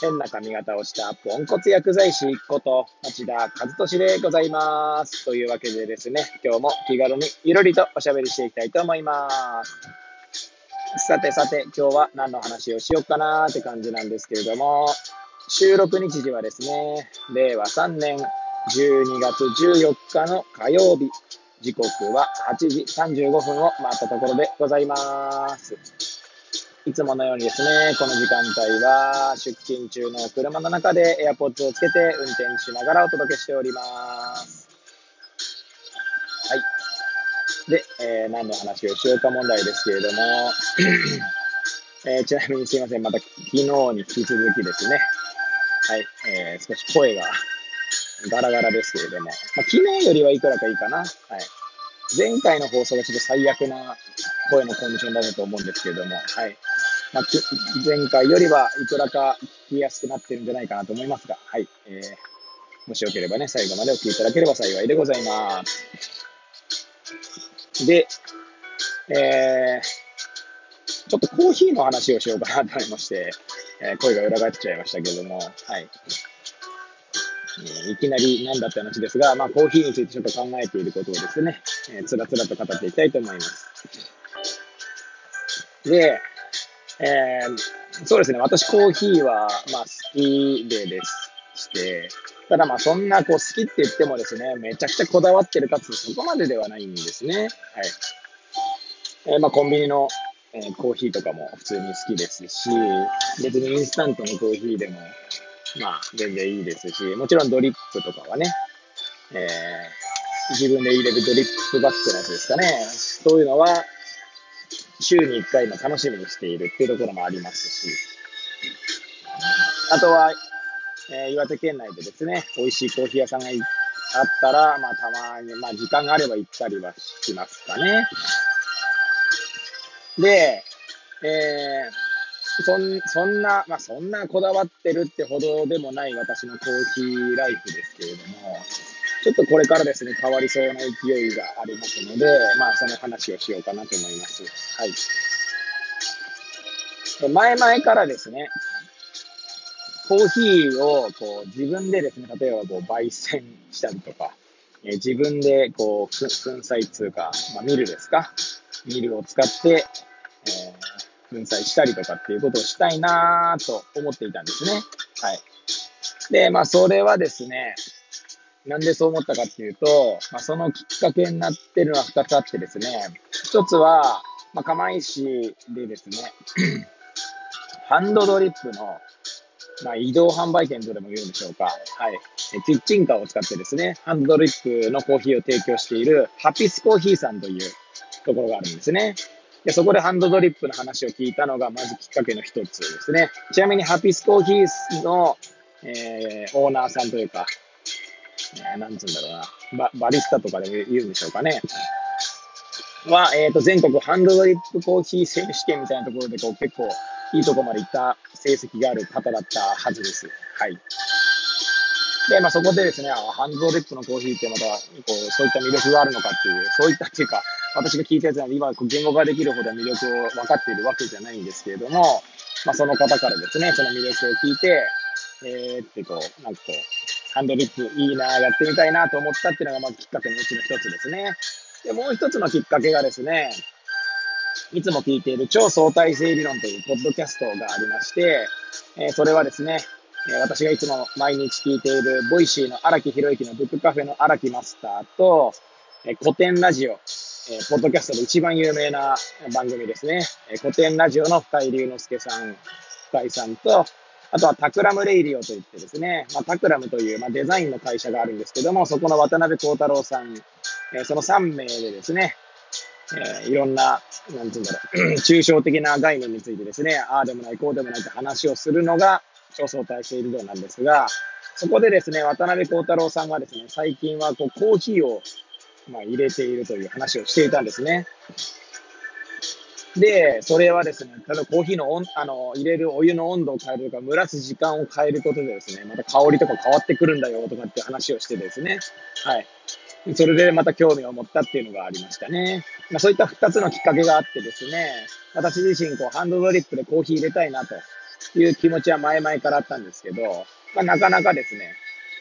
変な髪型をしたポンコツ薬剤師こと町田和俊でございます。というわけでですね、今日も気軽にゆるりとおしゃべりしていきたいと思います。さてさて、今日は何の話をしようかなーって感じなんですけれども、収録日時はですね、令和3年12月14日の火曜日、時刻は8時35分を回ったところでございます。いつものようにですね、この時間帯は出勤中の車の中で AirPods をつけて運転しながらお届けしております。はい。で、えー、何の話をしようか問題ですけれども、えー、ちなみにすいません、また昨日に引き続きですね、はい、えー、少し声がガラガラですけれども、まあ、昨日よりはいくらかいいかな。はい。前回の放送がちょっと最悪な声のコンディションだったと思うんですけれども、はい。まあ、前回よりはいくらか聞きやすくなってるんじゃないかなと思いますが、はい。えー、もしよければね、最後までお聞きいただければ幸いでございます。で、えー、ちょっとコーヒーの話をしようかなと思いまして、えー、声が裏返っちゃいましたけども、はい。いきなりなんだって話ですが、まあ、コーヒーについてちょっと考えていることをですね、えー、つらつらと語っていきたいと思います。で、えー、そうですね、私コーヒーは、まあ、好きでですして、ただまあそんなこう好きって言ってもですね、めちゃくちゃこだわってるかつそこまでではないんですね。はい。えー、まあコンビニの、えー、コーヒーとかも普通に好きですし、別にインスタントのコーヒーでも、まあ全然いいですし、もちろんドリップとかはね、えー、自分で入れるドリップバッグのやつですかね。そういうのは、週に1回の楽しみにしているっていうところもありますし、あとは、えー、岩手県内でですね、美味しいコーヒー屋さんがあったら、まあ、たまに、まあ、時間があれば行ったりはしますかね。で、えー、そんそんな、まあ、そんなこだわってるってほどでもない私のコーヒーライフですけれども、ちょっとこれからですね、変わりそうな勢いがありますので、まあ、その話をしようかなと思います。はい。前々からですね、コーヒーをこう自分でですね、例えばこう焙煎したりとか、え自分でこう粉砕通貨、まあ、ミルですか、ミルを使って、えー、粉砕したりとかっていうことをしたいなと思っていたんですね。はい。で、まあ、それはですね、なんでそう思ったかっていうと、まあ、そのきっかけになってるのは2つあってですね、1つは、まあ、釜石でですね、ハンドドリップの、まあ、移動販売店とでも言うんでしょうか。はい。キッチンカーを使ってですね、ハンドドリップのコーヒーを提供しているハピスコーヒーさんというところがあるんですね。でそこでハンドドリップの話を聞いたのが、まずきっかけの一つですね。ちなみにハピスコーヒーの、えー、オーナーさんというか、えー、なんつうんだろうな、ババリスタとかで言うんでしょうかね。は、えっ、ー、と、全国ハンドドリップコーヒー選手権みたいなところで、こう、結構、いいとこまで行った成績がある方だったはずです。はい。で、まあ、そこでですね、ハンドドリップのコーヒーってまた、こう、そういった魅力があるのかっていう、そういったっていうか、私が聞いたやつなので、今、言語化できるほど魅力を分かっているわけじゃないんですけれども、まあ、その方からですね、その魅力を聞いて、えー、ってこう、なんかこう、ハンドリップいいな、やってみたいなと思ったっていうのがまずきっかけのうちの一つですね。で、もう一つのきっかけがですね、いつも聞いている超相対性理論というポッドキャストがありまして、えー、それはですね、えー、私がいつも毎日聞いている Voicy の荒木博行のブックカフェの荒木マスターと、えー、コテンラジオ、えー、ポッドキャストで一番有名な番組ですね、えー、コテンラジオの深井龍之介さん、深井さんと、あとは Takram Radio といってですね、まあ、 Takram という、まあ、デザインの会社があるんですけども、そこの渡邉康太郎さん、えー、その3名でですね、えー、いろんな、なんて言うんだろう、抽象的な概念についてですね、ああでもない、こうでもないって話をするのが、超相対性理論なんですが、そこでですね、渡辺幸太郎さんがですね、最近はこうコーヒーを、まあ、入れているという話をしていたんですね。で、それはですね、例えばコーヒーのあの入れるお湯の温度を変えるとか、蒸らす時間を変えることでですね、また香りとか変わってくるんだよとかって話をしてですね、はい。それでまた興味を持ったっていうのがありましたね。まあ、そういった2つのきっかけがあってですね、私自身こうハンドドリップでコーヒー入れたいなという気持ちは前々からあったんですけど、まあ、なかなかですね、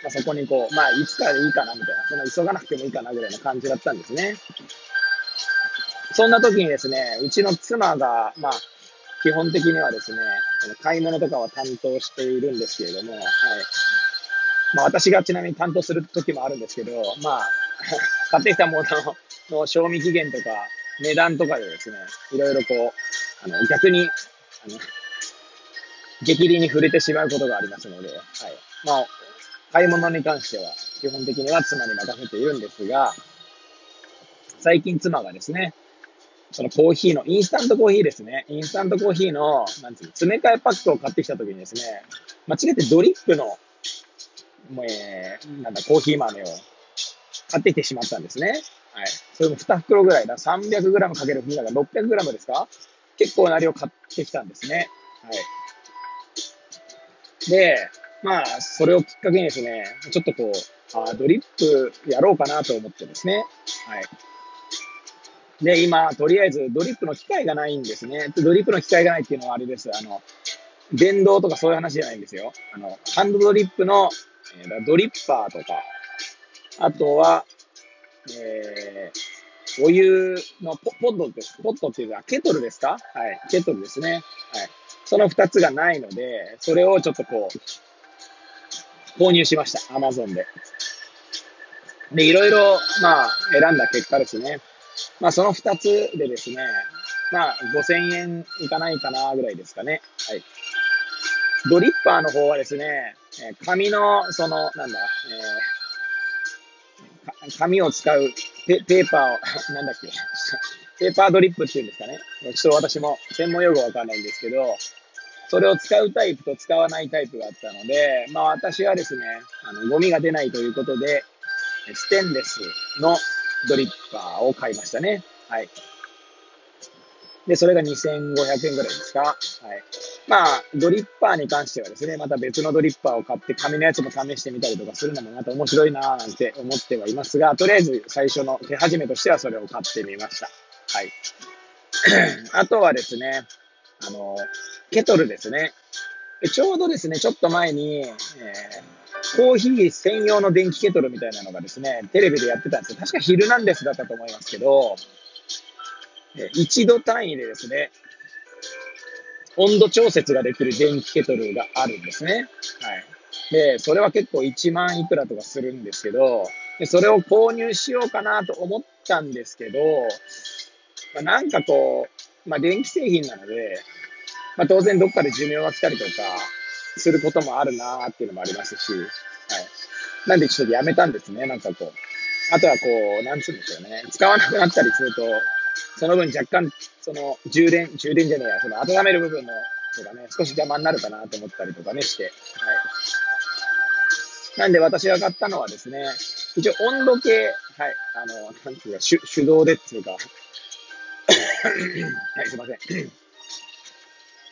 まあ、そこにこう、まあ、いつかでいいかなみたいな、そんな急がなくてもいいかなぐらいの感じだったんですね。そんな時にですね、うちの妻が、まあ、基本的にはですね、買い物とかは担当しているんですけれども、はい。まあ、私がちなみに担当する時もあるんですけど、まあ、買ってきたものの賞味期限とか、値段とかでですね、いろいろこう、あの、逆に、あの、激励に触れてしまうことがありますので、はい。まあ、買い物に関しては、基本的には妻に任せているんですが、最近妻がですね、そのコーヒーの、インスタントコーヒーですね。インスタントコーヒーの、なんつうの、詰め替えパックを買ってきたときにですね、間違えてドリップの、もう、えー、なんだ、コーヒー豆を買ってきてしまったんですね。はい。それも2袋ぐらいだ。300g かける2だから 600g ですか？結構な量買ってきたんですね。はい。で、まあ、それをきっかけにですね、ちょっとこう、あドリップやろうかなと思ってですね。はい。で、今、とりあえずドリップの機械がないんですね。ドリップの機械がないっていうのはあれです。あの、電動とかそういう話じゃないんですよ。あの、ハンドドリップの、えー、ドリッパーとか、あとは、えー、お湯のポポッドです。ポッドっていうか、ケトルですか？はい。ケトルですね。はい。その二つがないので、それをちょっとこう、購入しました。アマゾンで。で、いろいろ、まあ、選んだ結果ですね。まあ、その二つでですね、まあ、5000円いかないかな、ぐらいですかね。はい。ドリッパーの方はですね、紙の、その、なんだ、えー、紙を使うペペーパーを、なんだっけ、ペーパードリップっていうんですかね。ちょっと私も専門用語わかんないんですけど、それを使うタイプと使わないタイプがあったので、まあ私はですね、あの、ゴミが出ないということで、ステンレスのドリッパーを買いましたね。はい。で、それが2500円ぐらいですか。はい。まあ、ドリッパーに関してはですね、また別のドリッパーを買って、紙のやつも試してみたりとかするのもまた面白いなぁなんて思ってはいますが、とりあえず最初の手始めとしてはそれを買ってみました。はい。あとはですね、あの、ケトルですね。ちょうどですね、ちょっと前に、えー、コーヒー専用の電気ケトルみたいなのがですね、テレビでやってたんですよ。確かヒルナンデスだったと思いますけど、え一度単位でですね、温度調節ができる電気ケトルがあるんですね。はい。で、それは結構1万いくらとかするんですけど、でそれを購入しようかなと思ったんですけど、まあ、なんかこう、まあ、電気製品なので、まあ、当然どっかで寿命が来たりとかすることもあるなーっていうのもありますし、はい。なんでちょっとやめたんですね、なんかこう。あとはこう、なんつうんでしょうね。使わなくなったりすると、その分若干、その充電、充電じゃねえや、その温める部分の、とかね、少し邪魔になるかなと思ったりとかねして、はい。なんで私が買ったのはですね、一応温度計、はい、あの、なんていうか、手手動でっていうか、はい、すいません。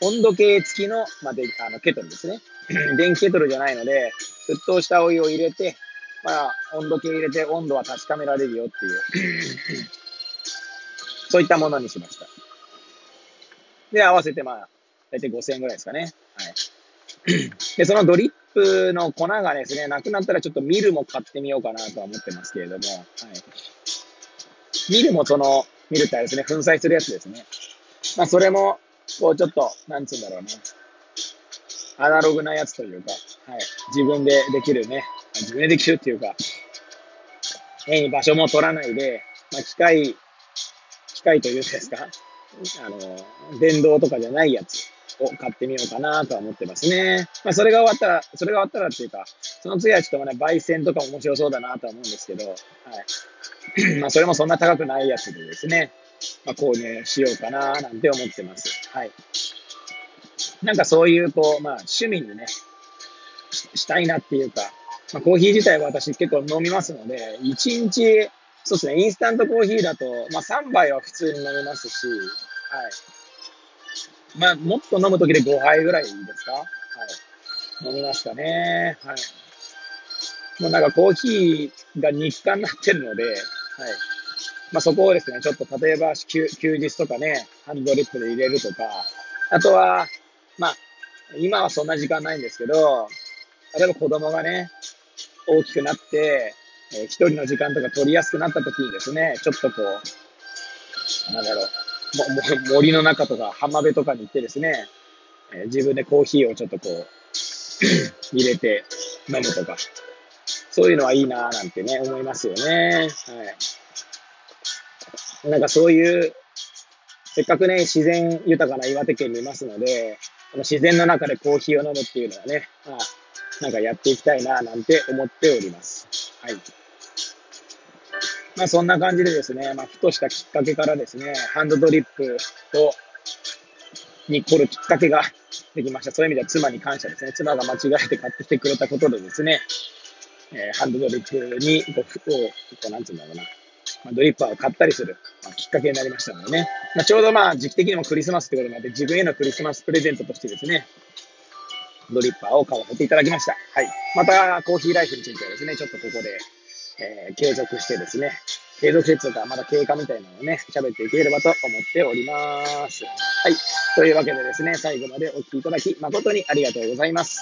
温度計付きの、まあ、で、あの、ケトルですね。電気ケトルじゃないので、沸騰したお湯を入れて、まあ、温度計入れて温度は確かめられるよっていう そういったものにしました。で、合わせてまあ、大体5000円ぐらいですかね。はい。で、そのドリップの粉がですね、なくなったらちょっとミルも買ってみようかなとは思ってますけれども、はい。ミルもその、ミルってあれですね、粉砕するやつですね。まあ、それも、こう、ちょっと、なんつうんだろうな。アナログなやつというか、はい。自分でできるね。自分でできるっていうか、変に場所も取らないで、まあ、機械機械というんですか、あの、電動とかじゃないやつを買ってみようかなとは思ってますね。まあ、それが終わったら、それが終わったらっていうか、その次はちょっとね、焙煎とか面白そうだなとは思うんですけど、はい。まあ、それもそんな高くないやつでですね、まあ、購入しようかななんて思ってます。はい。なんかそういう、こう、まあ、趣味にね、したいなっていうか、まあ、コーヒー自体は私結構飲みますので、1日、そうですね、インスタントコーヒーだと、まあ、3杯は普通に飲めますし、はい。まあ、もっと飲むときで5杯ぐらいですか？はい。飲みますかね。はい。もうなんかコーヒーが日課になってるので、はい。まあ、そこをですね、ちょっと例えば休休日とかね、ハンドリップで入れるとか、あとは、まあ、今はそんな時間ないんですけど、例えば子供がね、大きくなって、えー、一人の時間とか取りやすくなった時にですね、ちょっとこう、なんだろう、も森の中とか浜辺とかに行ってですね、えー、自分でコーヒーをちょっとこう、入れて飲むとか、そういうのはいいなぁなんてね、思いますよね。はい。なんかそういう、せっかくね、自然豊かな岩手県にいますので、この自然の中でコーヒーを飲むっていうのはね、まあ、なんかやっていきたいななんて思っております。はい。まあそんな感じでですね、まあふとしたきっかけからですね、ハンドドリップと、に来るきっかけができました。そういう意味では妻に感謝ですね。妻が間違えて買ってきてくれたことでですね、えー、ハンドドリップに、こう、こう、なんていうんだろうな、ま、ドリッパーを買ったりする、まあ、きっかけになりましたのでね。まあ、ちょうどまあ時期的にもクリスマスってこともあって、自分へのクリスマスプレゼントとしてですね、ドリッパーを買わせていただきました。はい。また、コーヒーライフについてはですね、ちょっとここで、えー、継続してですね、継続説とか、まだ経過みたいなのをね、喋っていければと思っております。はい。というわけでですね、最後までお聴きいただき、誠にありがとうございます。